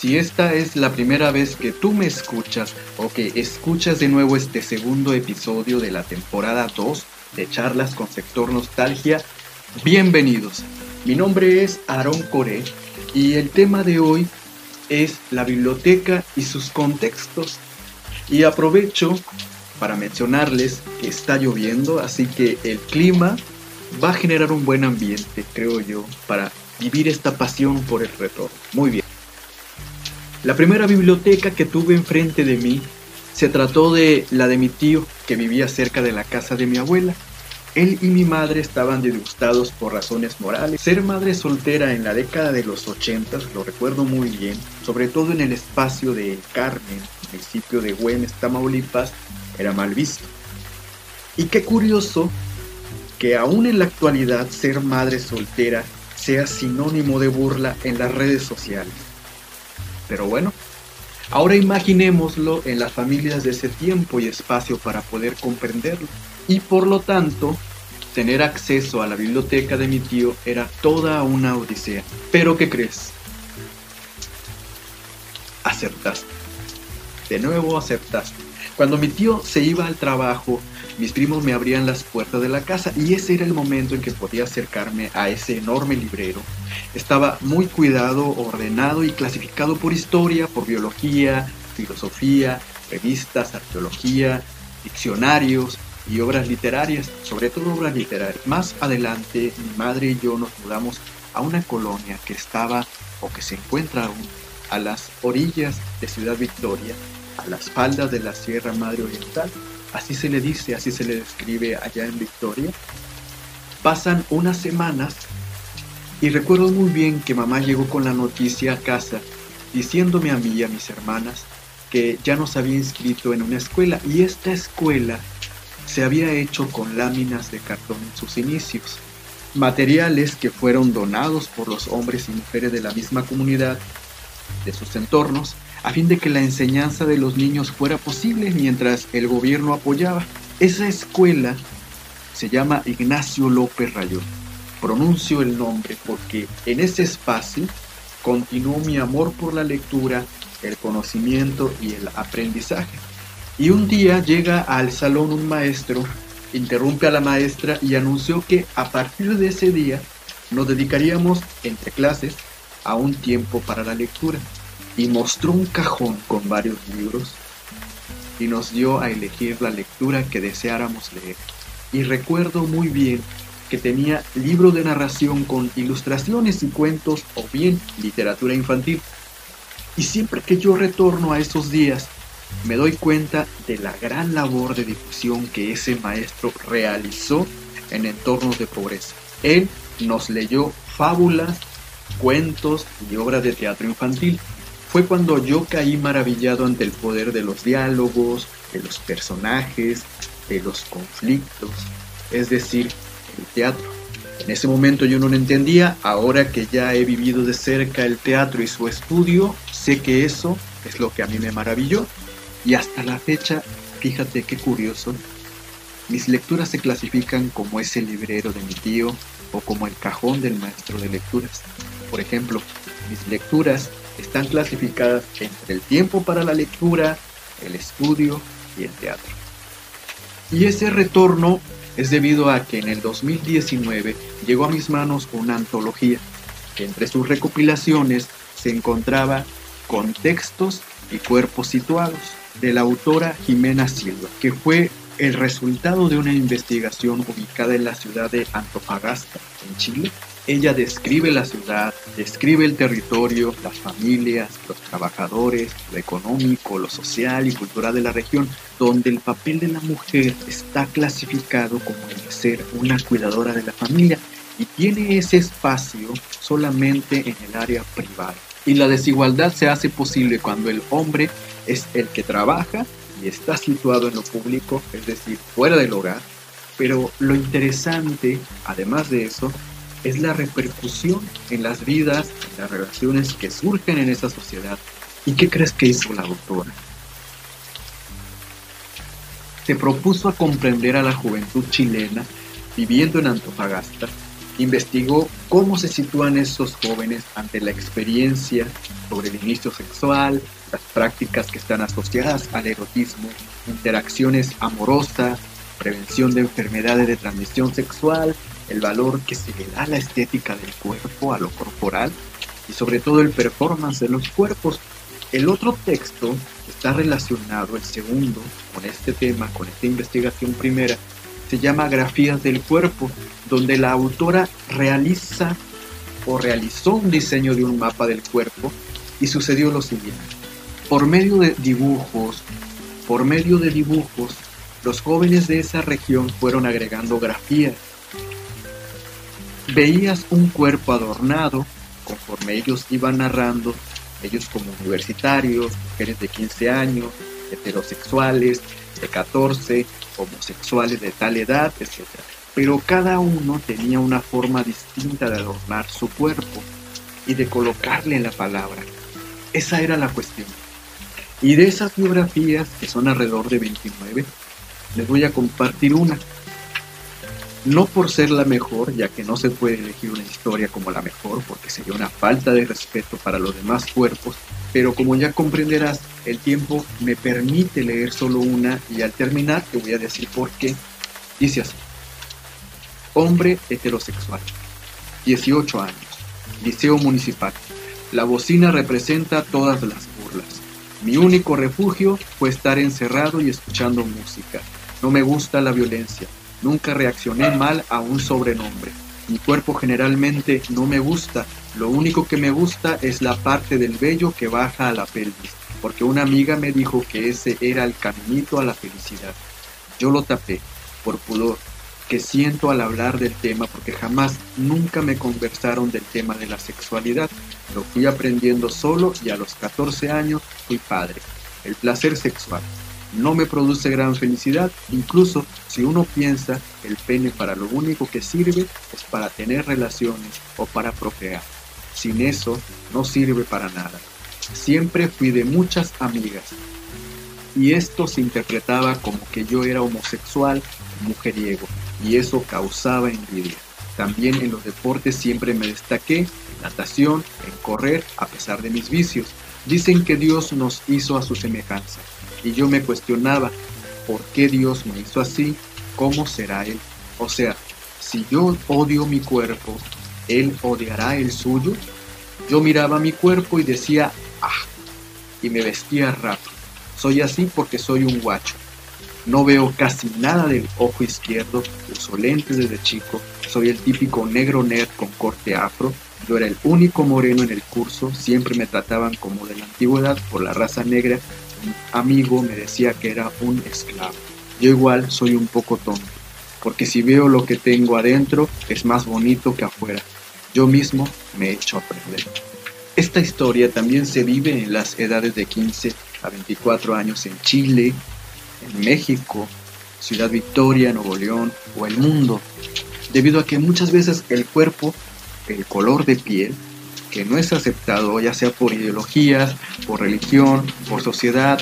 Si esta es la primera vez que tú me escuchas o que escuchas de nuevo este segundo episodio de la temporada 2 de Charlas con Sector Nostalgia, bienvenidos. Mi nombre es Aaron Coré y el tema de hoy es la biblioteca y sus contextos. Y aprovecho para mencionarles que está lloviendo, así que el clima va a generar un buen ambiente, creo yo, para vivir esta pasión por el retorno. Muy bien. La primera biblioteca que tuve enfrente de mí se trató de la de mi tío, que vivía cerca de la casa de mi abuela. Él y mi madre estaban disgustados por razones morales. Ser madre soltera en la década de los 80, lo recuerdo muy bien, sobre todo en el espacio de Carmen, municipio de Güemes, Tamaulipas, era mal visto. Y qué curioso que aún en la actualidad ser madre soltera sea sinónimo de burla en las redes sociales. Pero bueno, ahora imaginémoslo en las familias de ese tiempo y espacio para poder comprenderlo. Y por lo tanto, tener acceso a la biblioteca de mi tío era toda una odisea. Pero ¿qué crees? Acertaste. De nuevo acertaste. Cuando mi tío se iba al trabajo, mis primos me abrían las puertas de la casa y ese era el momento en que podía acercarme a ese enorme librero. Estaba muy cuidado, ordenado y clasificado por historia, por biología, filosofía, revistas, arqueología, diccionarios y obras literarias, sobre todo obras literarias. Más adelante mi madre y yo nos mudamos a una colonia que estaba o que se encuentra aún a las orillas de Ciudad Victoria, a las faldas de la Sierra Madre Oriental así se le dice, así se le describe allá en Victoria. Pasan unas semanas y recuerdo muy bien que mamá llegó con la noticia a casa diciéndome a mí y a mis hermanas que ya nos había inscrito en una escuela y esta escuela se había hecho con láminas de cartón en sus inicios, materiales que fueron donados por los hombres y mujeres de la misma comunidad, de sus entornos, a fin de que la enseñanza de los niños fuera posible mientras el gobierno apoyaba. Esa escuela se llama Ignacio López Rayón. Pronuncio el nombre porque en ese espacio continuó mi amor por la lectura, el conocimiento y el aprendizaje. Y un día llega al salón un maestro, interrumpe a la maestra y anunció que a partir de ese día nos dedicaríamos entre clases a un tiempo para la lectura y mostró un cajón con varios libros y nos dio a elegir la lectura que deseáramos leer. Y recuerdo muy bien que tenía libro de narración con ilustraciones y cuentos o bien literatura infantil. Y siempre que yo retorno a esos días, me doy cuenta de la gran labor de difusión que ese maestro realizó en entornos de pobreza. Él nos leyó fábulas, cuentos y obras de teatro infantil fue cuando yo caí maravillado ante el poder de los diálogos, de los personajes, de los conflictos, es decir, el teatro. En ese momento yo no lo entendía, ahora que ya he vivido de cerca el teatro y su estudio, sé que eso es lo que a mí me maravilló y hasta la fecha, fíjate qué curioso, mis lecturas se clasifican como ese librero de mi tío o como el cajón del maestro de lecturas. Por ejemplo, mis lecturas están clasificadas entre el tiempo para la lectura, el estudio y el teatro. Y ese retorno es debido a que en el 2019 llegó a mis manos una antología, que entre sus recopilaciones se encontraba Contextos y Cuerpos Situados, de la autora Jimena Silva, que fue el resultado de una investigación ubicada en la ciudad de Antofagasta, en Chile, ella describe la ciudad, describe el territorio, las familias, los trabajadores, lo económico, lo social y cultural de la región, donde el papel de la mujer está clasificado como el de ser una cuidadora de la familia y tiene ese espacio solamente en el área privada. Y la desigualdad se hace posible cuando el hombre es el que trabaja y está situado en lo público, es decir, fuera del hogar. Pero lo interesante, además de eso, es la repercusión en las vidas, en las relaciones que surgen en esa sociedad. ¿Y qué crees que hizo la autora? Se propuso a comprender a la juventud chilena viviendo en Antofagasta Investigó cómo se sitúan estos jóvenes ante la experiencia sobre el inicio sexual, las prácticas que están asociadas al erotismo, interacciones amorosas, prevención de enfermedades de transmisión sexual, el valor que se le da a la estética del cuerpo, a lo corporal y sobre todo el performance de los cuerpos. El otro texto está relacionado, el segundo, con este tema, con esta investigación primera, se llama Grafías del Cuerpo, donde la autora realiza o realizó un diseño de un mapa del cuerpo y sucedió lo siguiente. Por medio de dibujos, por medio de dibujos, los jóvenes de esa región fueron agregando grafías. Veías un cuerpo adornado conforme ellos iban narrando, ellos como universitarios, mujeres de 15 años, heterosexuales, de 14, homosexuales de tal edad, etc. Pero cada uno tenía una forma distinta de adornar su cuerpo y de colocarle la palabra. Esa era la cuestión. Y de esas biografías, que son alrededor de 29, les voy a compartir una. No por ser la mejor, ya que no se puede elegir una historia como la mejor, porque sería una falta de respeto para los demás cuerpos, pero como ya comprenderás, el tiempo me permite leer solo una y al terminar te voy a decir por qué. Dice así. Hombre heterosexual, 18 años, Liceo Municipal. La bocina representa todas las burlas. Mi único refugio fue estar encerrado y escuchando música. No me gusta la violencia. Nunca reaccioné mal a un sobrenombre. Mi cuerpo generalmente no me gusta. Lo único que me gusta es la parte del vello que baja a la pelvis, porque una amiga me dijo que ese era el caminito a la felicidad. Yo lo tapé, por pudor, que siento al hablar del tema porque jamás, nunca me conversaron del tema de la sexualidad. Lo fui aprendiendo solo y a los 14 años fui padre. El placer sexual no me produce gran felicidad, incluso si uno piensa el pene para lo único que sirve es para tener relaciones o para procrear. Sin eso no sirve para nada. Siempre fui de muchas amigas y esto se interpretaba como que yo era homosexual, mujeriego, y eso causaba envidia. También en los deportes siempre me destaqué, natación, en correr, a pesar de mis vicios. Dicen que Dios nos hizo a su semejanza, y yo me cuestionaba, ¿por qué Dios me hizo así? ¿Cómo será Él? O sea, si yo odio mi cuerpo, ¿Él odiará el suyo? Yo miraba mi cuerpo y decía, ah, y me vestía rápido. Soy así porque soy un guacho. No veo casi nada del ojo izquierdo, uso lentes desde chico, soy el típico negro nerd con corte afro, yo era el único moreno en el curso, siempre me trataban como de la antigüedad por la raza negra amigo me decía que era un esclavo. Yo igual soy un poco tonto, porque si veo lo que tengo adentro es más bonito que afuera. Yo mismo me echo a perder. Esta historia también se vive en las edades de 15 a 24 años en Chile, en México, Ciudad Victoria, Nuevo León o el mundo, debido a que muchas veces el cuerpo, el color de piel, que no es aceptado, ya sea por ideologías, por religión, por sociedad,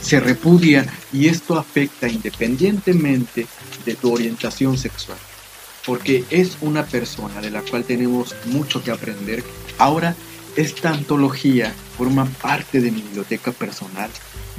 se repudia y esto afecta independientemente de tu orientación sexual. Porque es una persona de la cual tenemos mucho que aprender. Ahora, esta antología forma parte de mi biblioteca personal,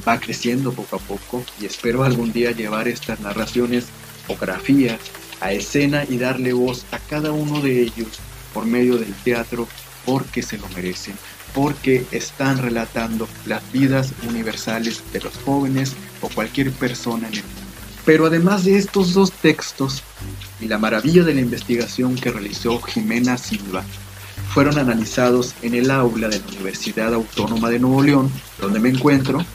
va creciendo poco a poco y espero algún día llevar estas narraciones o grafías a escena y darle voz a cada uno de ellos por medio del teatro porque se lo merecen, porque están relatando las vidas universales de los jóvenes o cualquier persona en el mundo. Pero además de estos dos textos y la maravilla de la investigación que realizó Jimena Silva, fueron analizados en el aula de la Universidad Autónoma de Nuevo León, donde me encuentro,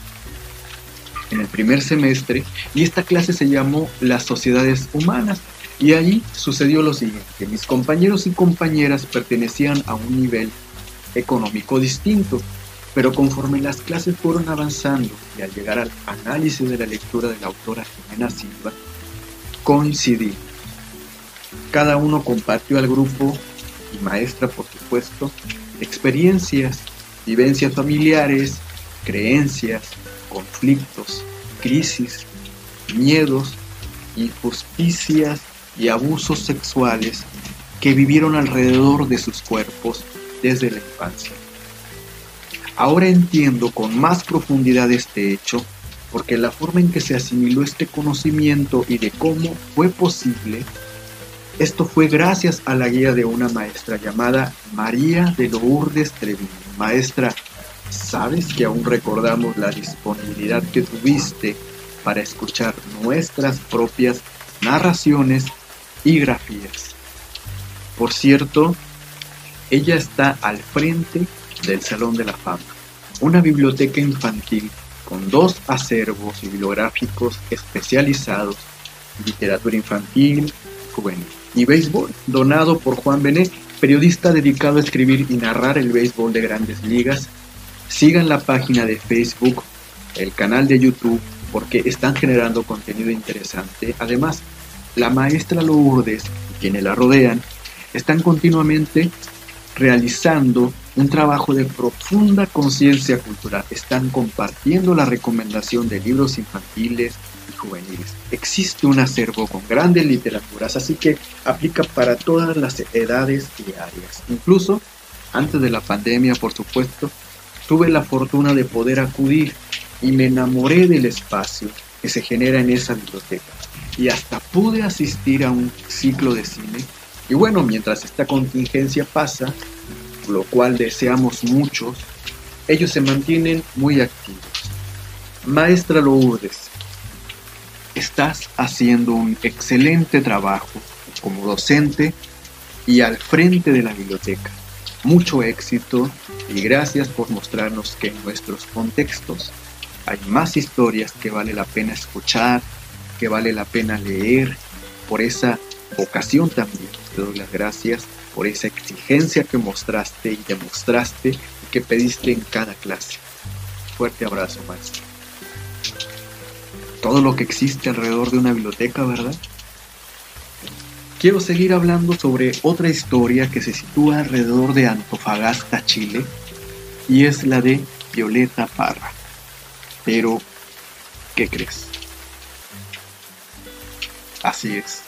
en el primer semestre, y esta clase se llamó Las sociedades humanas, y allí sucedió lo siguiente, mis compañeros y compañeras pertenecían a un nivel económico distinto, pero conforme las clases fueron avanzando y al llegar al análisis de la lectura de la autora Jimena Silva, coincidí. Cada uno compartió al grupo, y maestra por supuesto, experiencias, vivencias familiares, creencias, conflictos, crisis, miedos, injusticias y abusos sexuales que vivieron alrededor de sus cuerpos desde la infancia. Ahora entiendo con más profundidad este hecho porque la forma en que se asimiló este conocimiento y de cómo fue posible, esto fue gracias a la guía de una maestra llamada María de Lourdes Treviño. Maestra, ¿sabes que aún recordamos la disponibilidad que tuviste para escuchar nuestras propias narraciones y grafías? Por cierto, ella está al frente del Salón de la Fama, una biblioteca infantil con dos acervos bibliográficos especializados literatura infantil, juvenil y béisbol, donado por Juan Benet, periodista dedicado a escribir y narrar el béisbol de grandes ligas. Sigan la página de Facebook, el canal de YouTube, porque están generando contenido interesante. Además, la maestra Lourdes y quienes la rodean están continuamente realizando un trabajo de profunda conciencia cultural. Están compartiendo la recomendación de libros infantiles y juveniles. Existe un acervo con grandes literaturas, así que aplica para todas las edades y áreas. Incluso antes de la pandemia, por supuesto, tuve la fortuna de poder acudir y me enamoré del espacio que se genera en esa biblioteca. Y hasta pude asistir a un ciclo de cine. Y bueno, mientras esta contingencia pasa, lo cual deseamos muchos, ellos se mantienen muy activos. Maestra Lourdes, estás haciendo un excelente trabajo como docente y al frente de la biblioteca. Mucho éxito y gracias por mostrarnos que en nuestros contextos hay más historias que vale la pena escuchar, que vale la pena leer. Por esa vocación también te doy las gracias por esa exigencia que mostraste y demostraste y que pediste en cada clase. Fuerte abrazo, maestro. Todo lo que existe alrededor de una biblioteca, ¿verdad? Quiero seguir hablando sobre otra historia que se sitúa alrededor de Antofagasta, Chile, y es la de Violeta Parra. Pero, ¿qué crees? Así es.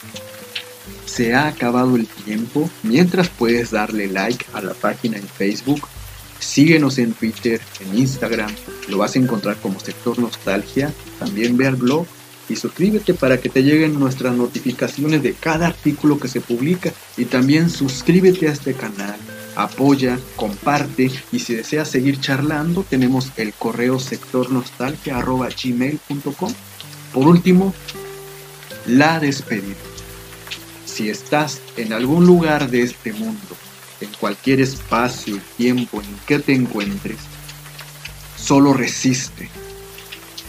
Se ha acabado el tiempo, mientras puedes darle like a la página en Facebook, síguenos en Twitter, en Instagram, lo vas a encontrar como Sector Nostalgia, también ve al blog y suscríbete para que te lleguen nuestras notificaciones de cada artículo que se publica y también suscríbete a este canal, apoya, comparte y si deseas seguir charlando tenemos el correo sectornostalgia.gmail.com Por último, la despedida si estás en algún lugar de este mundo, en cualquier espacio y tiempo en que te encuentres, solo resiste,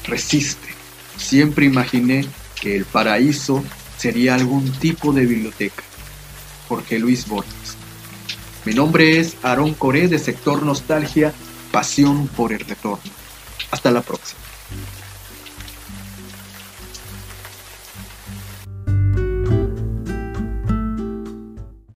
resiste. Siempre imaginé que el paraíso sería algún tipo de biblioteca. Jorge Luis Borges. Mi nombre es Aarón Coré de Sector Nostalgia, Pasión por el Retorno. Hasta la próxima.